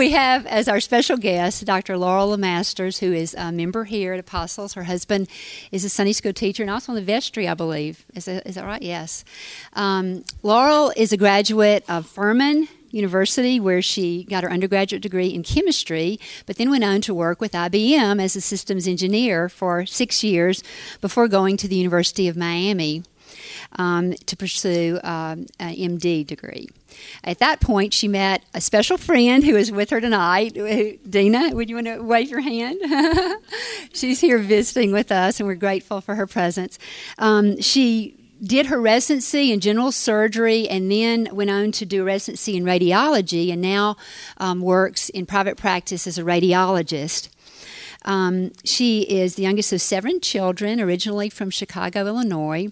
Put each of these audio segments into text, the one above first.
we have as our special guest Dr. Laurel Masters, who is a member here at Apostles. Her husband is a Sunday school teacher and also in the vestry, I believe. Is that, is that right? Yes. Um, Laurel is a graduate of Furman University, where she got her undergraduate degree in chemistry, but then went on to work with IBM as a systems engineer for six years before going to the University of Miami um, to pursue um, an MD degree. At that point, she met a special friend who is with her tonight. Dina, would you want to wave your hand? She's here visiting with us, and we're grateful for her presence. Um, she did her residency in general surgery and then went on to do residency in radiology and now um, works in private practice as a radiologist. Um, she is the youngest of seven children, originally from Chicago, Illinois,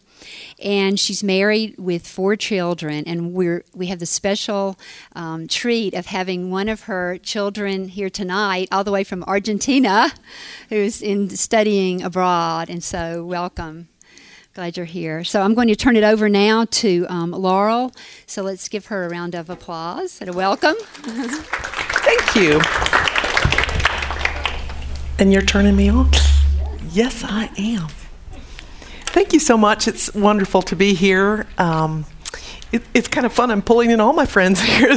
and she's married with four children. And we're we have the special um, treat of having one of her children here tonight, all the way from Argentina, who's in studying abroad. And so, welcome. Glad you're here. So I'm going to turn it over now to um, Laurel. So let's give her a round of applause and a welcome. Thank you. And you're turning me on? Yes, I am. Thank you so much. It's wonderful to be here. Um, it, it's kind of fun. I'm pulling in all my friends here.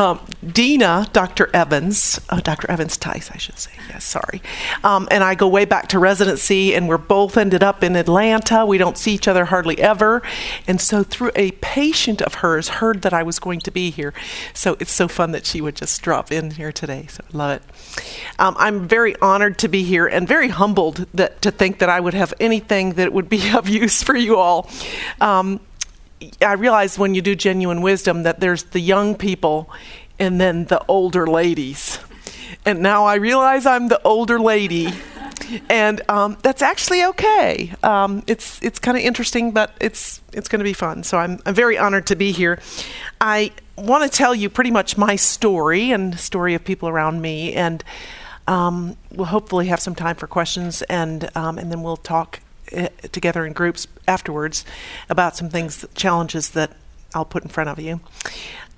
Um, Dina, Dr. Evans, oh, Dr. Evans Tice, I should say. Yes, sorry. Um, and I go way back to residency, and we're both ended up in Atlanta. We don't see each other hardly ever. And so, through a patient of hers, heard that I was going to be here. So it's so fun that she would just drop in here today. So I love it. Um, I'm very honored to be here and very humbled that to think that I would have anything that would be of use for you all. Um, I realize when you do genuine wisdom that there's the young people and then the older ladies. And now I realize I'm the older lady. and um, that's actually okay. Um, it's it's kind of interesting, but it's it's going to be fun. So I'm I'm very honored to be here. I want to tell you pretty much my story and story of people around me, and um, we'll hopefully have some time for questions, and um, and then we'll talk together in groups afterwards about some things, challenges that I'll put in front of you.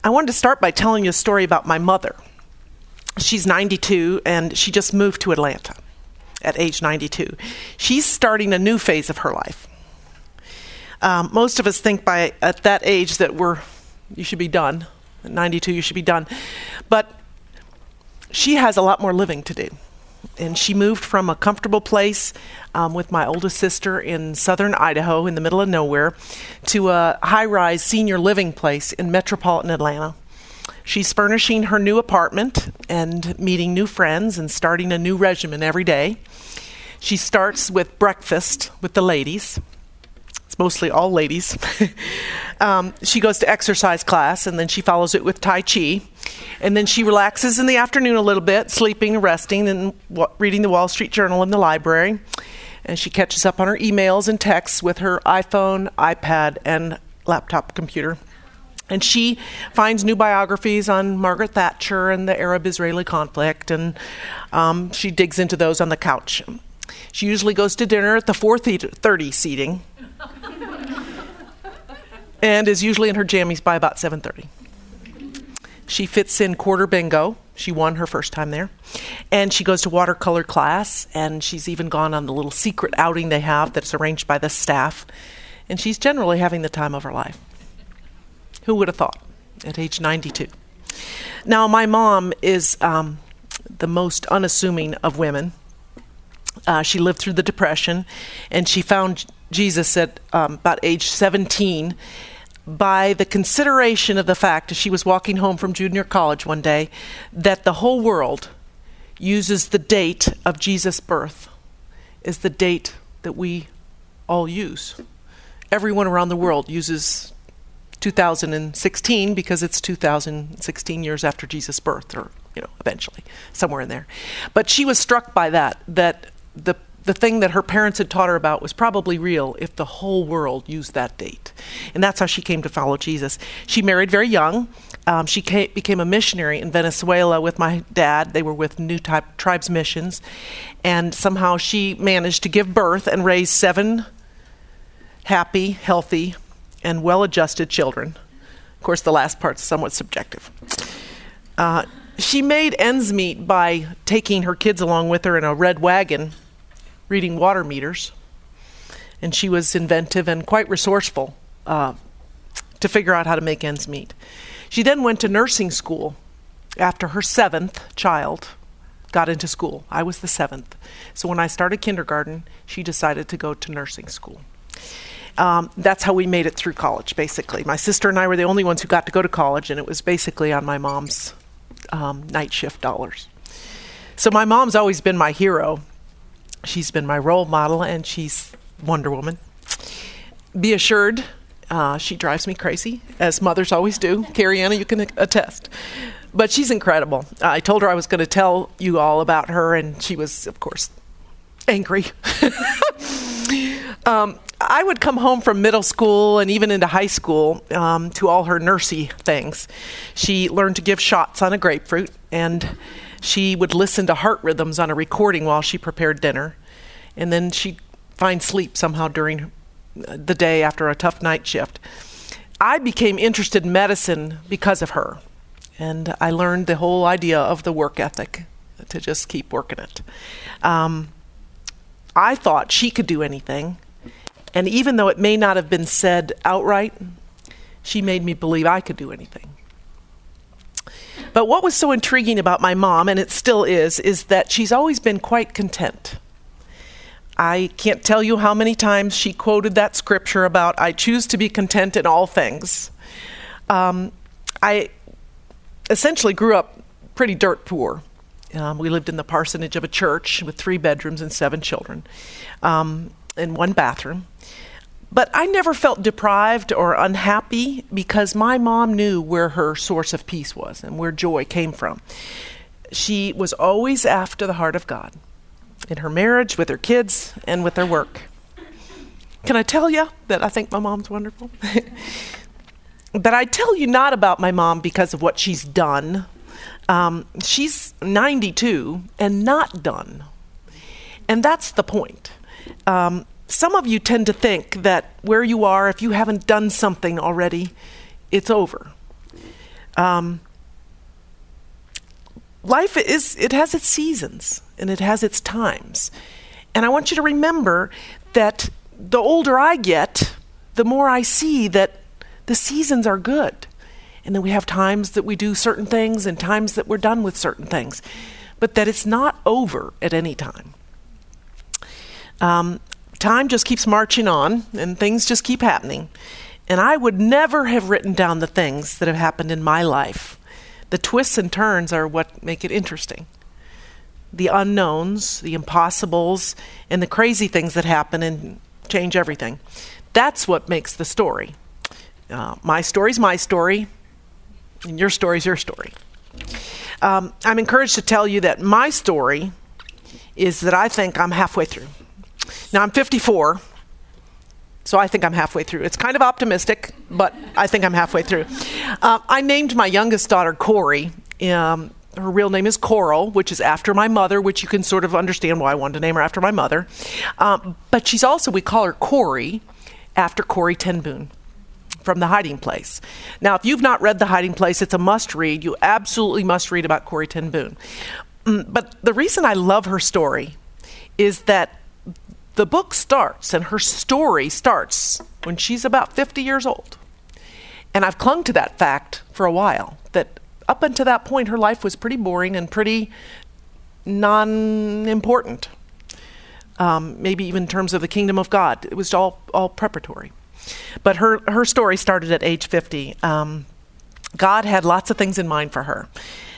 I wanted to start by telling you a story about my mother. She's 92 and she just moved to Atlanta at age 92. She's starting a new phase of her life. Um, most of us think by at that age that we're you should be done. At 92, you should be done. But she has a lot more living to do and she moved from a comfortable place um, with my oldest sister in southern Idaho, in the middle of nowhere, to a high rise senior living place in metropolitan Atlanta. She's furnishing her new apartment and meeting new friends and starting a new regimen every day. She starts with breakfast with the ladies. It's mostly all ladies. um, she goes to exercise class and then she follows it with Tai Chi. And then she relaxes in the afternoon a little bit, sleeping, resting, and w- reading the Wall Street Journal in the library. And she catches up on her emails and texts with her iPhone, iPad, and laptop computer. And she finds new biographies on Margaret Thatcher and the Arab Israeli conflict, and um, she digs into those on the couch. She usually goes to dinner at the 4:30 seating, and is usually in her jammies by about 7:30. She fits in quarter bingo. She won her first time there. And she goes to watercolor class, and she's even gone on the little secret outing they have that's arranged by the staff. And she's generally having the time of her life. Who would have thought at age 92? Now, my mom is um, the most unassuming of women. Uh, she lived through the Depression, and she found Jesus at um, about age 17 by the consideration of the fact, as she was walking home from junior college one day, that the whole world uses the date of Jesus' birth is the date that we all use. Everyone around the world uses 2016 because it's 2016 years after Jesus' birth, or you know, eventually somewhere in there. But she was struck by that that the the thing that her parents had taught her about was probably real if the whole world used that date. And that's how she came to follow Jesus. She married very young. Um, she came, became a missionary in Venezuela with my dad. They were with New Type Tribes Missions. And somehow she managed to give birth and raise seven happy, healthy, and well adjusted children. Of course, the last part's somewhat subjective. Uh, she made ends meet by taking her kids along with her in a red wagon, reading water meters. And she was inventive and quite resourceful uh, to figure out how to make ends meet. She then went to nursing school after her seventh child got into school. I was the seventh. So when I started kindergarten, she decided to go to nursing school. Um, that's how we made it through college, basically. My sister and I were the only ones who got to go to college, and it was basically on my mom's um, night shift dollars. So my mom's always been my hero. She's been my role model, and she's Wonder Woman. Be assured, uh, she drives me crazy, as mothers always do. Carrianna, you can attest. But she's incredible. I told her I was going to tell you all about her, and she was, of course, angry. um, I would come home from middle school and even into high school um, to all her nursey things. She learned to give shots on a grapefruit, and she would listen to heart rhythms on a recording while she prepared dinner. And then she'd find sleep somehow during the day after a tough night shift. I became interested in medicine because of her, and I learned the whole idea of the work ethic to just keep working it. Um, I thought she could do anything and even though it may not have been said outright, she made me believe I could do anything. But what was so intriguing about my mom, and it still is, is that she's always been quite content. I can't tell you how many times she quoted that scripture about, I choose to be content in all things. Um, I essentially grew up pretty dirt poor. Um, we lived in the parsonage of a church with three bedrooms and seven children um, and one bathroom. But I never felt deprived or unhappy because my mom knew where her source of peace was and where joy came from. She was always after the heart of God in her marriage, with her kids, and with her work. Can I tell you that I think my mom's wonderful? but I tell you not about my mom because of what she's done. Um, she's 92 and not done. And that's the point. Um, some of you tend to think that where you are, if you haven't done something already, it's over. Um, life is it has its seasons and it has its times. And i want you to remember that the older i get the more i see that the seasons are good. And then we have times that we do certain things and times that we're done with certain things. But that it's not over at any time um, time just keeps marching on and things just keep happening. And I would never have written down the things that have happened in my life. The twists and turns are what make it interesting. The unknowns, the impossibles, and the crazy things that happen and change everything. That's what makes the story. Uh, my story's my story, and your story's your story. Um, I'm encouraged to tell you that my story is that I think I'm halfway through. Now I'm 54, so I think I'm halfway through. It's kind of optimistic, but I think I'm halfway through. Uh, I named my youngest daughter Corey. Um, her real name is Coral, which is after my mother, which you can sort of understand why I wanted to name her after my mother. Um, but she's also, we call her Corey after Corrie ten Boom from The Hiding Place. Now, if you've not read The Hiding Place, it's a must read. You absolutely must read about Corrie ten Boom. Mm, but the reason I love her story is that the book starts and her story starts when she's about 50 years old. And I've clung to that fact for a while that up until that point, her life was pretty boring and pretty non important. Um, maybe even in terms of the kingdom of God, it was all, all preparatory. But her, her story started at age 50. Um, God had lots of things in mind for her.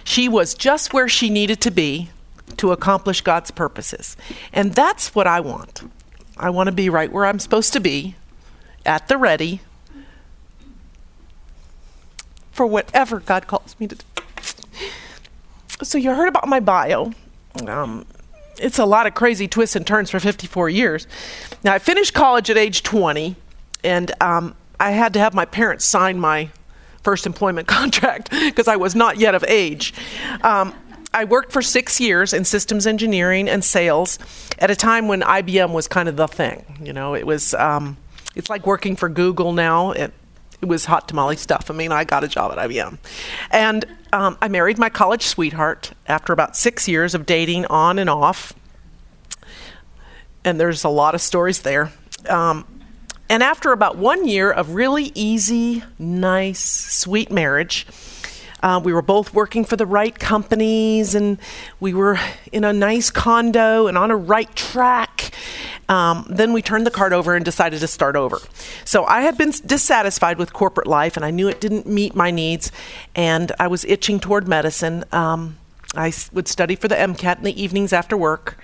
She was just where she needed to be to accomplish God's purposes. And that's what I want. I want to be right where I'm supposed to be, at the ready, for whatever God calls me to do. So, you heard about my bio. Um, it's a lot of crazy twists and turns for 54 years. Now, I finished college at age 20, and um, I had to have my parents sign my first employment contract because I was not yet of age. Um, I worked for six years in systems engineering and sales at a time when IBM was kind of the thing. You know, it was um, it's like working for Google now. It, it was hot tamale stuff. I mean, I got a job at IBM. And um, I married my college sweetheart after about six years of dating on and off. And there's a lot of stories there. Um, and after about one year of really easy, nice, sweet marriage, uh, we were both working for the right companies and we were in a nice condo and on a right track. Um, then we turned the card over and decided to start over. So I had been dissatisfied with corporate life and I knew it didn't meet my needs, and I was itching toward medicine. Um, I would study for the MCAT in the evenings after work,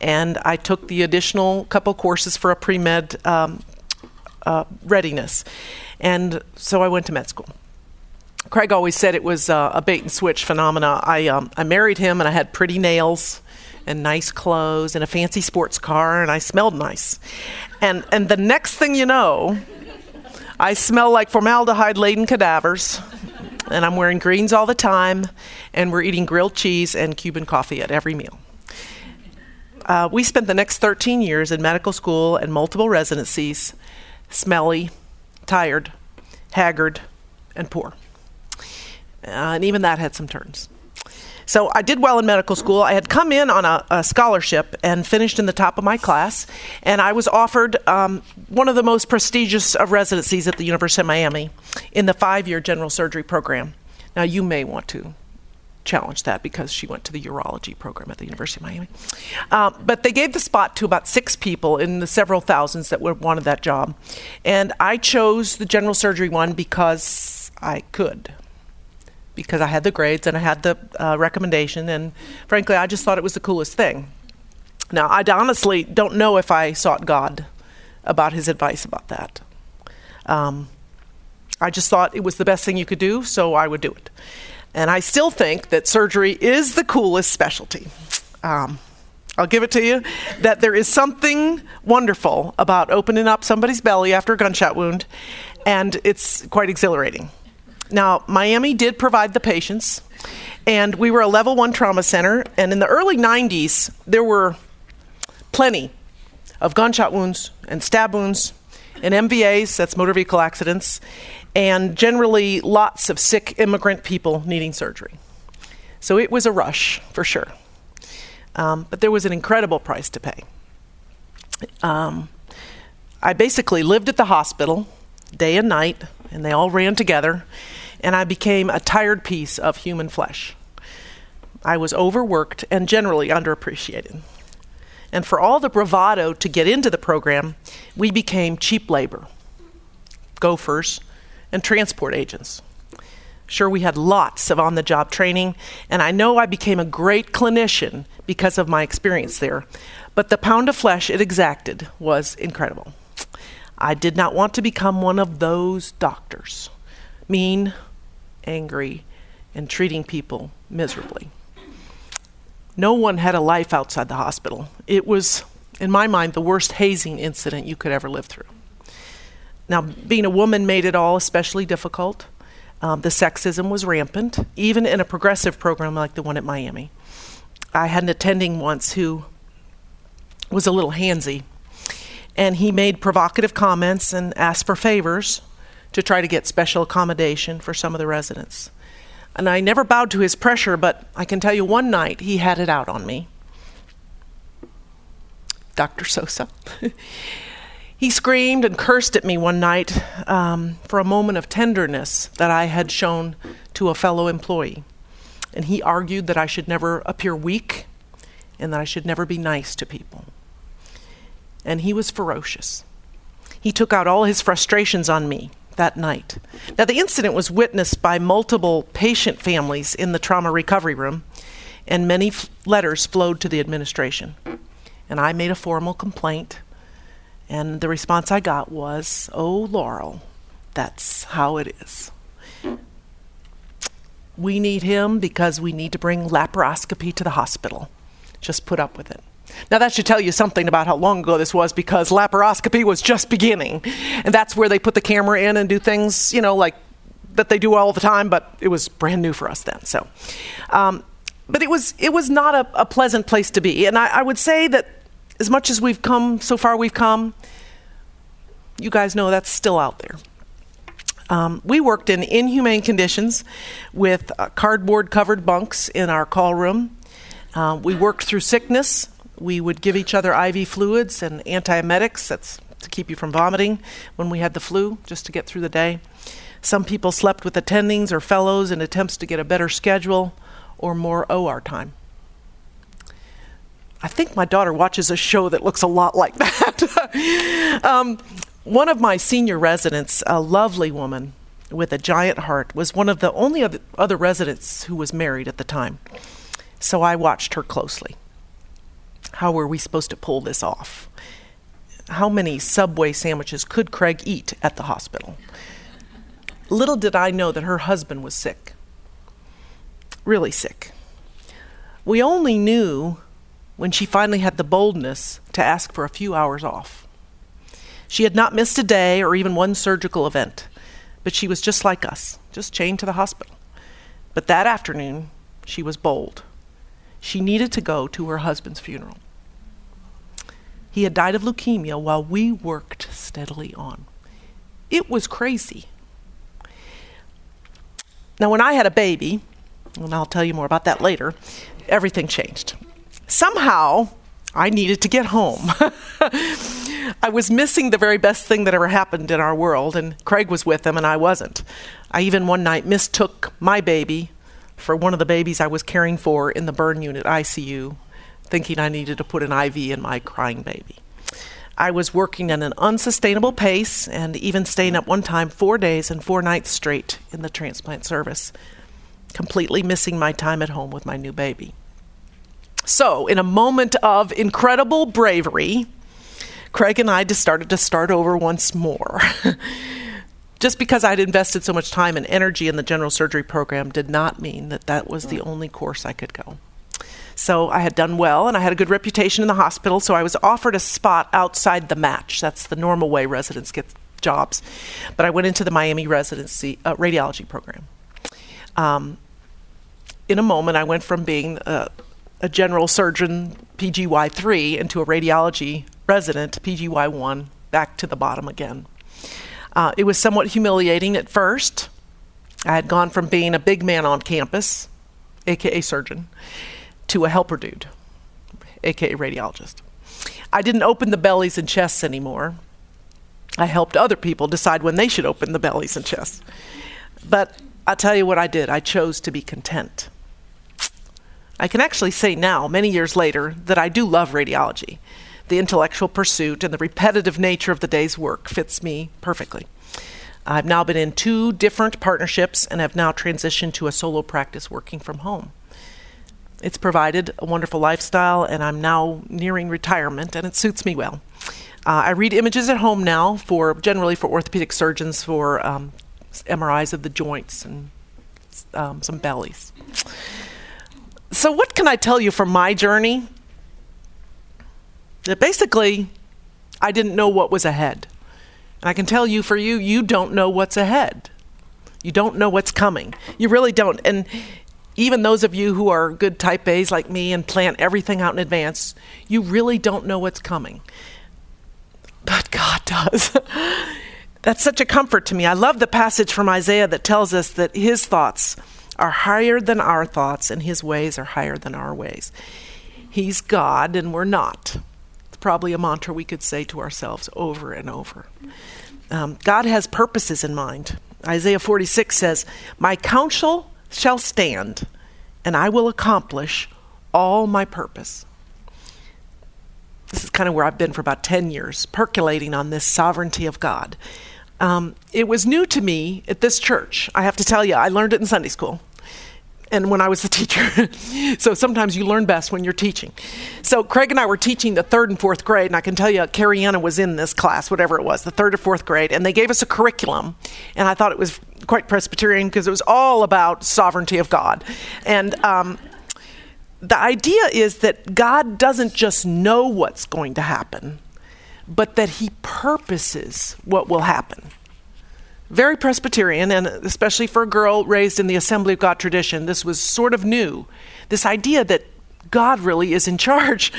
and I took the additional couple courses for a pre med um, uh, readiness. And so I went to med school. Craig always said it was uh, a bait and switch phenomena. I um, I married him and I had pretty nails and nice clothes and a fancy sports car and I smelled nice. And and the next thing you know, I smell like formaldehyde laden cadavers. And I'm wearing greens all the time and we're eating grilled cheese and Cuban coffee at every meal. Uh, we spent the next 13 years in medical school and multiple residencies, smelly, tired, haggard, and poor. Uh, and even that had some turns. So I did well in medical school. I had come in on a, a scholarship and finished in the top of my class, and I was offered um, one of the most prestigious of residencies at the University of Miami in the five year general surgery program. Now, you may want to challenge that because she went to the urology program at the University of Miami. Uh, but they gave the spot to about six people in the several thousands that wanted that job. And I chose the general surgery one because I could because I had the grades and I had the uh, recommendation, and frankly, I just thought it was the coolest thing. Now, I honestly don't know if I sought God about his advice about that. Um, I just thought it was the best thing you could do, so I would do it. And I still think that surgery is the coolest specialty. Um, I'll give it to you that there is something wonderful about opening up somebody's belly after a gunshot wound, and it's quite exhilarating. Now, Miami did provide the patients, and we were a level one trauma center. And in the early 90s, there were plenty of gunshot wounds and stab wounds and MVAs, that's motor vehicle accidents, and generally lots of sick immigrant people needing surgery. So it was a rush for sure. Um, but there was an incredible price to pay. Um, I basically lived at the hospital day and night, and they all ran together and I became a tired piece of human flesh. I was overworked and generally underappreciated. And for all the bravado to get into the program, we became cheap labor, gophers, and transport agents. Sure, we had lots of on the job training, and I know I became a great clinician because of my experience there, but the pound of flesh it exacted was incredible. I did not want to become one of those doctors mean, angry, and treating people miserably. No one had a life outside the hospital. It was, in my mind, the worst hazing incident you could ever live through. Now, being a woman made it all especially difficult. Um, the sexism was rampant, even in a progressive program like the one at Miami. I had an attending once who was a little handsy, and he made provocative comments and asked for favors to try to get special accommodation for some of the residents. And I never bowed to his pressure, but I can tell you one night he had it out on me. Dr. Sosa. he screamed and cursed at me one night um, for a moment of tenderness that I had shown to a fellow employee. And he argued that I should never appear weak and that I should never be nice to people. And he was ferocious. He took out all his frustrations on me that night. Now, the incident was witnessed by multiple patient families in the trauma recovery room, and many f- letters flowed to the administration. And I made a formal complaint, and the response I got was, Oh, Laurel, that's how it is. We need him because we need to bring laparoscopy to the hospital. Just put up with it. Now, that should tell you something about how long ago this was because laparoscopy was just beginning. And that's where they put the camera in and do things, you know, like that they do all the time, but it was brand new for us then. So, um, but it was, it was not a, a pleasant place to be. And I, I would say that as much as we've come, so far we've come, you guys know that's still out there. Um, we worked in inhumane conditions with uh, cardboard covered bunks in our call room. Uh, we worked through sickness. We would give each other IV fluids and antiemetics. That's to keep you from vomiting when we had the flu, just to get through the day. Some people slept with attendings or fellows in attempts to get a better schedule or more OR time. I think my daughter watches a show that looks a lot like that. um, one of my senior residents, a lovely woman with a giant heart, was one of the only other residents who was married at the time. So I watched her closely. How were we supposed to pull this off? How many Subway sandwiches could Craig eat at the hospital? Little did I know that her husband was sick. Really sick. We only knew when she finally had the boldness to ask for a few hours off. She had not missed a day or even one surgical event, but she was just like us, just chained to the hospital. But that afternoon, she was bold. She needed to go to her husband's funeral. He had died of leukemia while we worked steadily on. It was crazy. Now, when I had a baby, and I'll tell you more about that later, everything changed. Somehow, I needed to get home. I was missing the very best thing that ever happened in our world, and Craig was with them, and I wasn't. I even one night mistook my baby for one of the babies I was caring for in the burn unit ICU, thinking I needed to put an IV in my crying baby. I was working at an unsustainable pace and even staying up one time four days and four nights straight in the transplant service, completely missing my time at home with my new baby. So, in a moment of incredible bravery, Craig and I just started to start over once more. just because I'd invested so much time and energy in the general surgery program did not mean that that was the only course I could go. So I had done well and I had a good reputation in the hospital, so I was offered a spot outside the match. That's the normal way residents get jobs. But I went into the Miami residency uh, radiology program. Um, in a moment, I went from being uh, a general surgeon, PGY3, into a radiology resident, PGY1, back to the bottom again. Uh, it was somewhat humiliating at first. I had gone from being a big man on campus, aka surgeon, to a helper dude, aka radiologist. I didn't open the bellies and chests anymore. I helped other people decide when they should open the bellies and chests. But I'll tell you what I did I chose to be content. I can actually say now, many years later, that I do love radiology. The intellectual pursuit and the repetitive nature of the day's work fits me perfectly. I've now been in two different partnerships and have now transitioned to a solo practice working from home. It's provided a wonderful lifestyle, and I'm now nearing retirement, and it suits me well. Uh, I read images at home now for generally for orthopedic surgeons for um, MRIs of the joints and um, some bellies. So, what can I tell you from my journey? That basically, I didn't know what was ahead. And I can tell you for you, you don't know what's ahead. You don't know what's coming. You really don't. And even those of you who are good type A's like me and plan everything out in advance, you really don't know what's coming. But God does. That's such a comfort to me. I love the passage from Isaiah that tells us that his thoughts are higher than our thoughts, and his ways are higher than our ways. He's God, and we're not. Probably a mantra we could say to ourselves over and over. Um, God has purposes in mind. Isaiah 46 says, My counsel shall stand, and I will accomplish all my purpose. This is kind of where I've been for about 10 years, percolating on this sovereignty of God. Um, it was new to me at this church. I have to tell you, I learned it in Sunday school and when I was a teacher. so sometimes you learn best when you're teaching. So Craig and I were teaching the third and fourth grade, and I can tell you, Carrie Anna was in this class, whatever it was, the third or fourth grade, and they gave us a curriculum, and I thought it was quite Presbyterian because it was all about sovereignty of God. And um, the idea is that God doesn't just know what's going to happen, but that He purposes what will happen very Presbyterian, and especially for a girl raised in the Assembly of God tradition, this was sort of new. This idea that God really is in charge.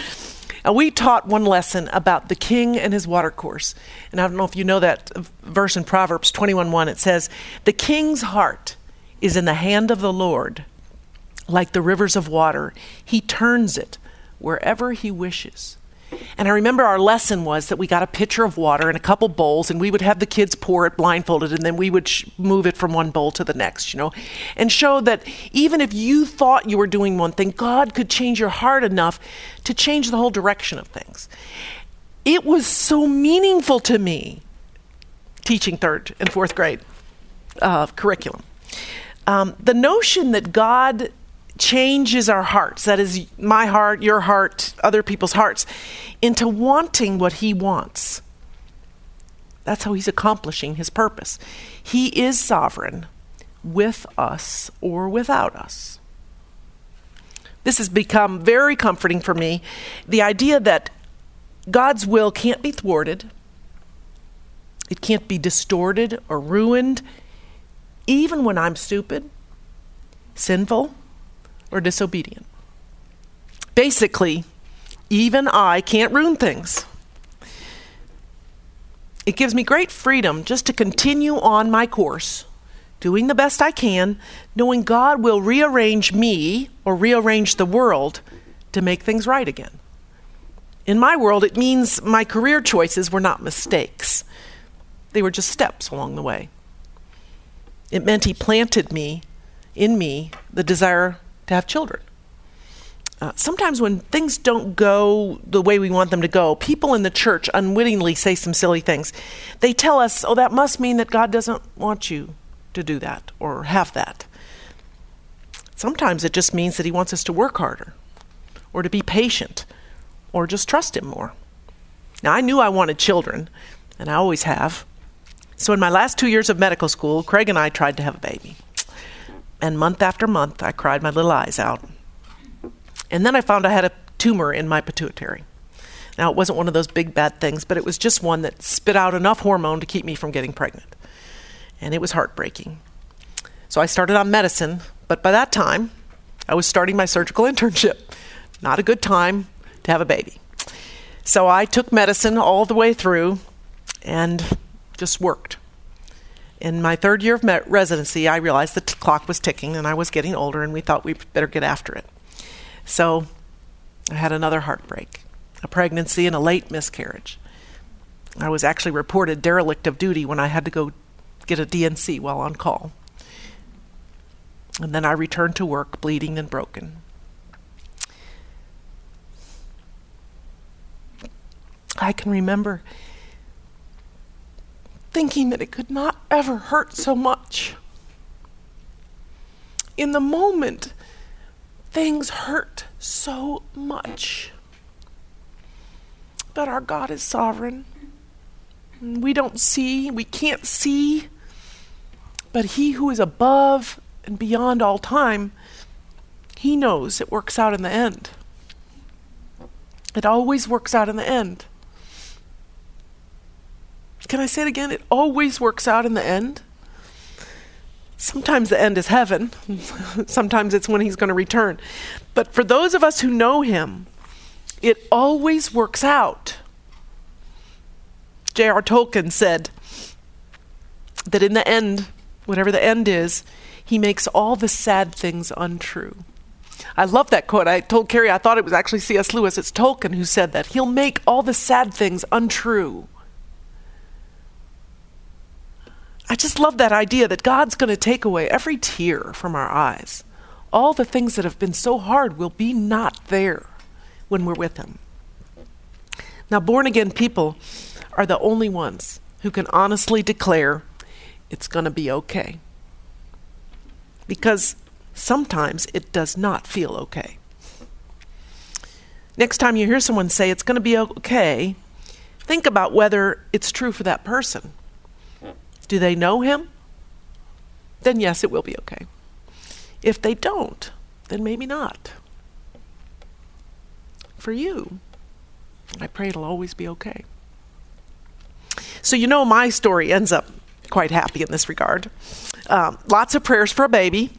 Uh, we taught one lesson about the king and his watercourse. And I don't know if you know that verse in Proverbs 21:1. It says, "The king's heart is in the hand of the Lord, like the rivers of water. He turns it wherever he wishes." And I remember our lesson was that we got a pitcher of water and a couple bowls, and we would have the kids pour it blindfolded, and then we would sh- move it from one bowl to the next, you know, and show that even if you thought you were doing one thing, God could change your heart enough to change the whole direction of things. It was so meaningful to me teaching third and fourth grade uh, curriculum. Um, the notion that God changes our hearts that is, my heart, your heart, other people's hearts into wanting what He wants. That's how He's accomplishing His purpose. He is sovereign with us or without us. This has become very comforting for me. The idea that God's will can't be thwarted, it can't be distorted or ruined, even when I'm stupid, sinful, or disobedient. Basically, even I can't ruin things. It gives me great freedom just to continue on my course, doing the best I can, knowing God will rearrange me or rearrange the world to make things right again. In my world, it means my career choices were not mistakes, they were just steps along the way. It meant He planted me, in me, the desire to have children. Uh, sometimes when things don't go the way we want them to go, people in the church unwittingly say some silly things. They tell us, oh, that must mean that God doesn't want you to do that or have that. Sometimes it just means that He wants us to work harder or to be patient or just trust Him more. Now, I knew I wanted children, and I always have. So, in my last two years of medical school, Craig and I tried to have a baby. And month after month, I cried my little eyes out. And then I found I had a tumor in my pituitary. Now, it wasn't one of those big bad things, but it was just one that spit out enough hormone to keep me from getting pregnant. And it was heartbreaking. So I started on medicine, but by that time, I was starting my surgical internship. Not a good time to have a baby. So I took medicine all the way through and just worked in my third year of residency, I realized the t- clock was ticking and I was getting older, and we thought we better get after it. So I had another heartbreak a pregnancy and a late miscarriage. I was actually reported derelict of duty when I had to go get a D&C while on call. And then I returned to work bleeding and broken. I can remember thinking that it could not ever hurt so much. In the moment, things hurt so much. But our God is sovereign. We don't see, we can't see, but He who is above and beyond all time, He knows it works out in the end. It always works out in the end. Can I say it again? It always works out in the end. Sometimes the end is heaven, sometimes it's when he's going to return. But for those of us who know him, it always works out. J.R. Tolkien said that in the end, whatever the end is, he makes all the sad things untrue. I love that quote. I told Carrie I thought it was actually C.S. Lewis. It's Tolkien who said that. He'll make all the sad things untrue. I just love that idea that God's going to take away every tear from our eyes. All the things that have been so hard will be not there when we're with Him. Now, born again people are the only ones who can honestly declare it's going to be okay. Because sometimes it does not feel okay. Next time you hear someone say it's going to be okay, think about whether it's true for that person. Do they know him? Then yes, it will be okay. If they don't, then maybe not. For you, I pray it'll always be okay. So, you know, my story ends up quite happy in this regard. Um, lots of prayers for a baby,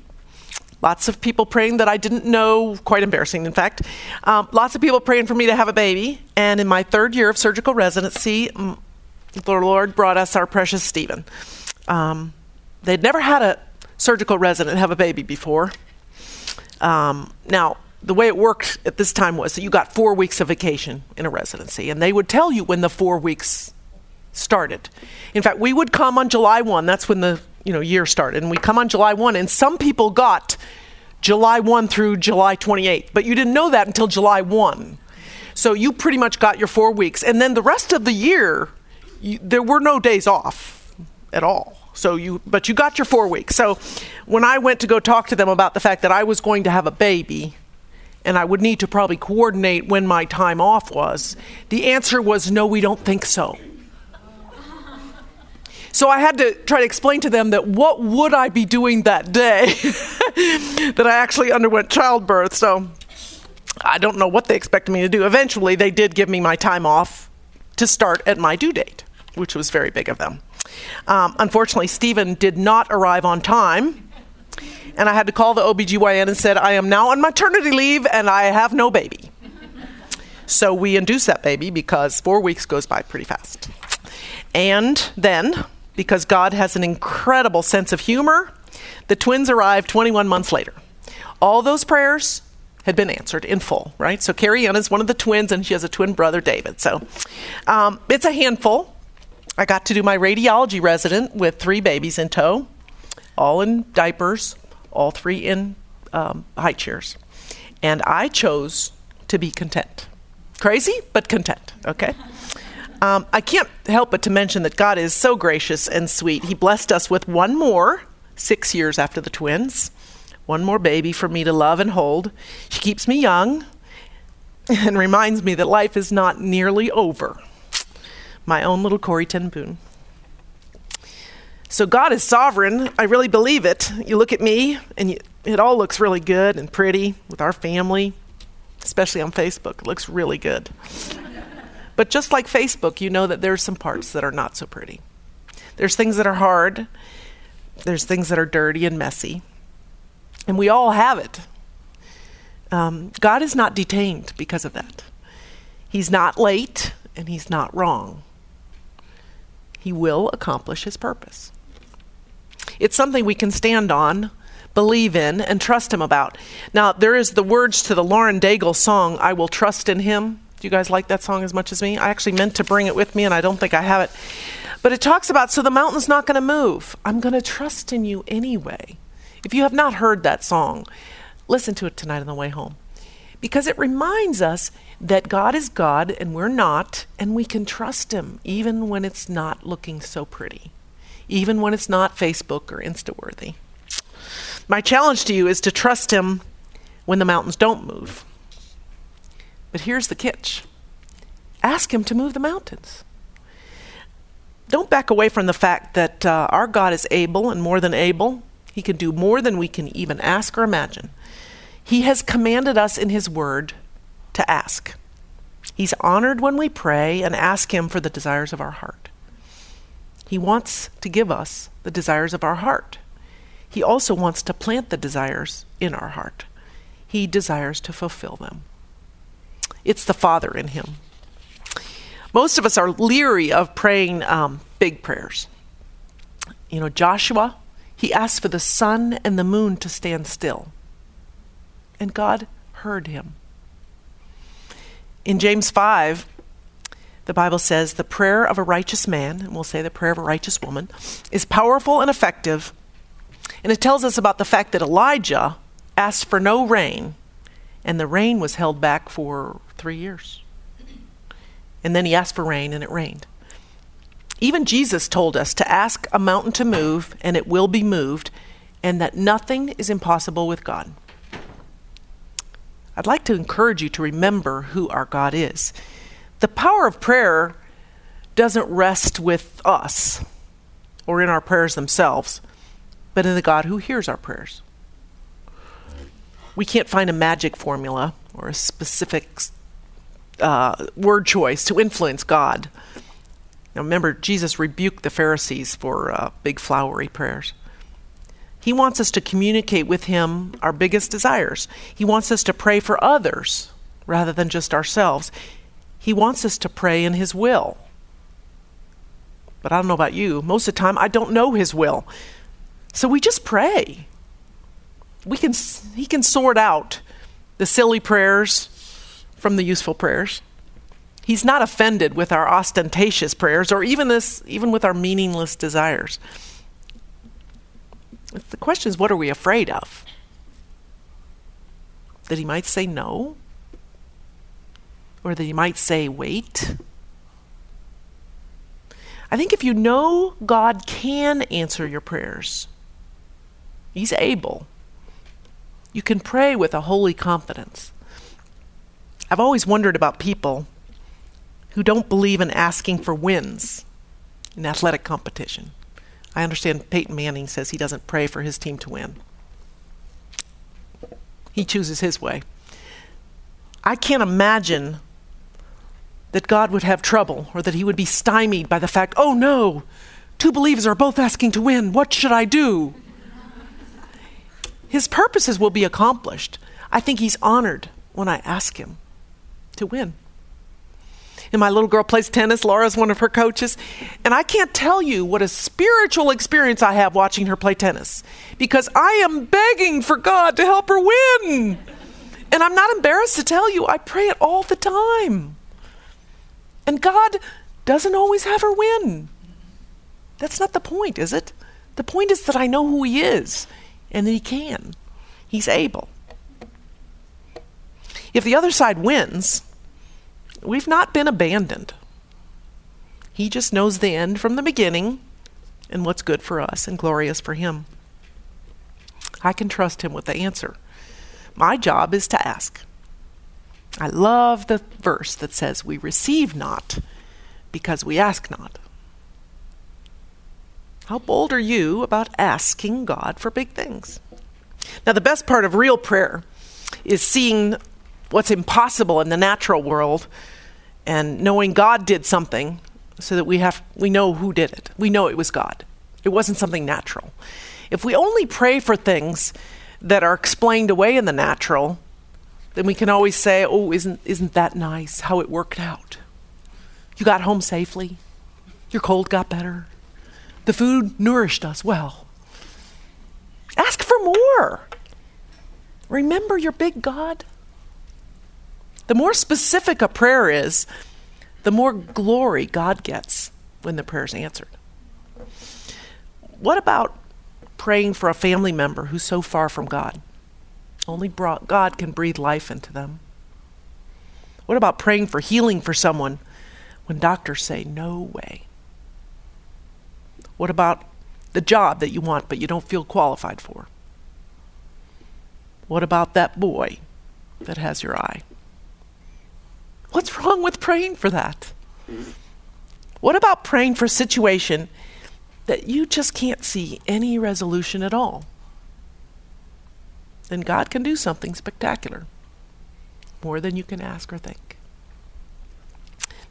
Lots of people praying that I didn't know, quite embarrassing, in fact. Um, lots of people praying for me to have a baby. And in my third year of surgical residency, the Lord brought us our precious Stephen. Um, they'd never had a surgical resident have a baby before. Um, now, the way it worked at this time was that you got four weeks of vacation in a residency, and they would tell you when the four weeks started. In fact, we would come on July 1, that's when the you know year started, and we come on July 1, and some people got July 1 through July 28, but you didn't know that until July 1. So you pretty much got your four weeks, and then the rest of the year, you, there were no days off at all. So you, but you got your four weeks. So when I went to go talk to them about the fact that I was going to have a baby, and I would need to probably coordinate when my time off was, the answer was no, we don't think so. So I had to try to explain to them that what would I be doing that day that I actually underwent childbirth. So I don't know what they expected me to do. Eventually, they did give me my time off to start at my due date, which was very big of them. Um, unfortunately, Stephen did not arrive on time. And I had to call the OBGYN and said, I am now on maternity leave and I have no baby. So we induced that baby because four weeks goes by pretty fast. And then because God has an incredible sense of humor, the twins arrived 21 months later. All those prayers had been answered in full, right? So Carrie Ann is one of the twins, and she has a twin brother, David. So um, it's a handful. I got to do my radiology resident with three babies in tow, all in diapers, all three in um, high chairs. And I chose to be content. Crazy, but content, okay? Um, I can't help but to mention that God is so gracious and sweet. He blessed us with one more six years after the twins, one more baby for me to love and hold. She keeps me young and reminds me that life is not nearly over. My own little Corrie ten Boom. So God is sovereign. I really believe it. You look at me, and you, it all looks really good and pretty with our family, especially on Facebook. It looks really good. But just like Facebook, you know that there's some parts that are not so pretty. There's things that are hard, there's things that are dirty and messy. And we all have it. Um, God is not detained because of that. He's not late and he's not wrong. He will accomplish his purpose. It's something we can stand on, believe in, and trust him about. Now, there is the words to the Lauren Daigle song, I Will Trust in Him. Do you guys like that song as much as me? I actually meant to bring it with me, and I don't think I have it. But it talks about so the mountain's not going to move. I'm going to trust in you anyway. If you have not heard that song, listen to it tonight on the way home. Because it reminds us that God is God and we're not, and we can trust Him even when it's not looking so pretty, even when it's not Facebook or Insta worthy. My challenge to you is to trust Him when the mountains don't move but here's the catch ask Him to move the mountains. Don't back away from the fact that uh, our God is able and more than able. He can do more than we can even ask or imagine. He has commanded us in His Word to ask. He's honored when we pray and ask Him for the desires of our heart. He wants to give us the desires of our heart. He also wants to plant the desires in our heart. He desires to fulfill them. It's the Father in him. Most of us are leery of praying um, big prayers. You know, Joshua, he asked for the sun and the moon to stand still. And God heard him. In James 5, the Bible says, The prayer of a righteous man, and we'll say the prayer of a righteous woman, is powerful and effective. And it tells us about the fact that Elijah asked for no rain, and the rain was held back for three years. And then he asked for rain, and it rained. Even Jesus told us to ask a mountain to move, and it will be moved, and that nothing is impossible with God. I'd like to encourage you to remember who our God is. The power of prayer doesn't rest with us or in our prayers themselves, but in the God who hears our prayers. We can't find a magic formula or a specific uh, word choice to influence God. Now remember, Jesus rebuked the Pharisees for uh, big flowery prayers. He wants us to communicate with Him our biggest desires. He wants us to pray for others rather than just ourselves. He wants us to pray in His will. But I don't know about you. Most of the time, I don't know His will. So we just pray. We can, he can sort out the silly prayers from the useful prayers. He's not offended with our ostentatious prayers or even this even with our meaningless desires. The question is what are we afraid of? That he might say no? Or that he might say wait? I think if you know God can answer your prayers, He's able. You can pray with a holy confidence. I've always wondered about people who don't believe in asking for wins in athletic competition. I understand Peyton Manning says he doesn't pray for his team to win. He chooses his way. I can't imagine that God would have trouble or that he would be stymied by the fact, oh no, two believers are both asking to win. What should I do? His purposes will be accomplished. I think he's honored when I ask him to win. And my little girl plays tennis. Laura's one of her coaches. And I can't tell you what a spiritual experience I have watching her play tennis because I am begging for God to help her win. And I'm not embarrassed to tell you, I pray it all the time. And God doesn't always have her win. That's not the point, is it? The point is that I know who He is and that He can. He's able. If the other side wins, we've not been abandoned. He just knows the end from the beginning and what's good for us and glorious for Him. I can trust Him with the answer. My job is to ask. I love the verse that says, We receive not because we ask not. How bold are you about asking God for big things? Now, the best part of real prayer is seeing what's impossible in the natural world and knowing God did something so that we have we know who did it. We know it was God. It wasn't something natural. If we only pray for things that are explained away in the natural, then we can always say, "Oh, isn't isn't that nice how it worked out? You got home safely. Your cold got better. The food nourished us well." Ask for more. Remember your big God. The more specific a prayer is, the more glory God gets when the prayer is answered. What about praying for a family member who's so far from God? Only God can breathe life into them. What about praying for healing for someone when doctors say, no way? What about the job that you want but you don't feel qualified for? What about that boy that has your eye? What's wrong with praying for that? What about praying for a situation that you just can't see any resolution at all? Then God can do something spectacular, more than you can ask or think.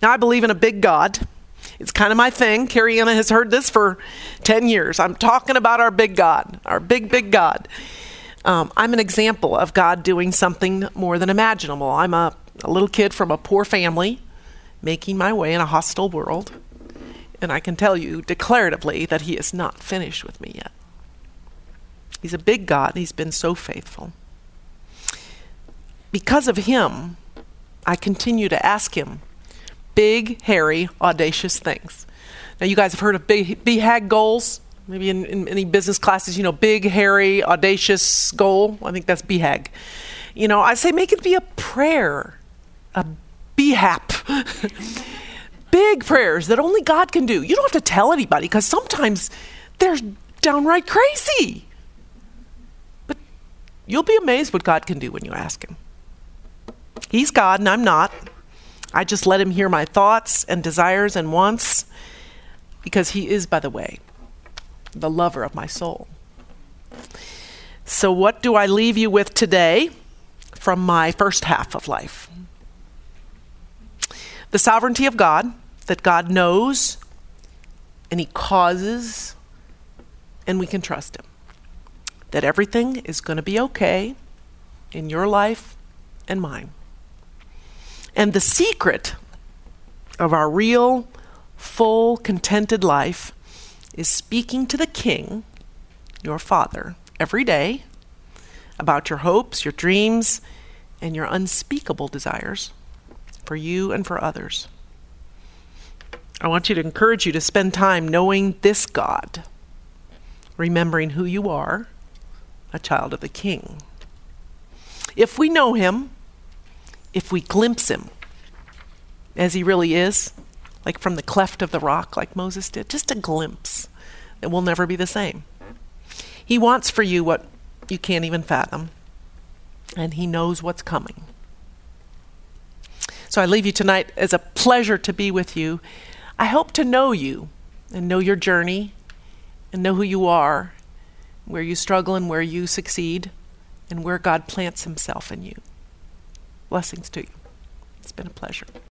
Now, I believe in a big God. It's kind of my thing. Carrie Anna has heard this for 10 years. I'm talking about our big God, our big, big God. Um, I'm an example of God doing something more than imaginable. I'm a a little kid from a poor family making my way in a hostile world. And I can tell you declaratively that He is not finished with me yet. He's a big God, and He's been so faithful. Because of Him, I continue to ask Him big, hairy, audacious things. Now, you guys have heard of big BHAG goals? Maybe in, in any business classes, you know, big, hairy, audacious goal. I think that's BHAG. You know, I say make it be a prayer a BHAP. Big prayers that only God can do. You don't have to tell anybody because sometimes they're downright crazy. But you'll be amazed what God can do when you ask Him. He's God and I'm not. I just let Him hear my thoughts and desires and wants because He is, by the way, the lover of my soul. So, what do I leave you with today from my first half of life? The sovereignty of God, that God knows and He causes, and we can trust Him. that everything is going to be okay in your life and mine. And the secret of our real, full, contented life is speaking to the King, your Father, every day about your hopes, your dreams, and your unspeakable desires for you and for others. I want you to encourage you to spend time knowing this God, remembering who you are, a child of the King. If we know Him, if we glimpse Him as He really is, like from the cleft of the rock, like Moses did, just a glimpse, it will never be the same. He wants for you what you can't even fathom, and He knows what's coming. So I leave you tonight as a pleasure to be with you. I hope to know you and know your journey and know who you are, where you struggle and where you succeed, and where God plants Himself in you. Blessings to you. It's been a pleasure.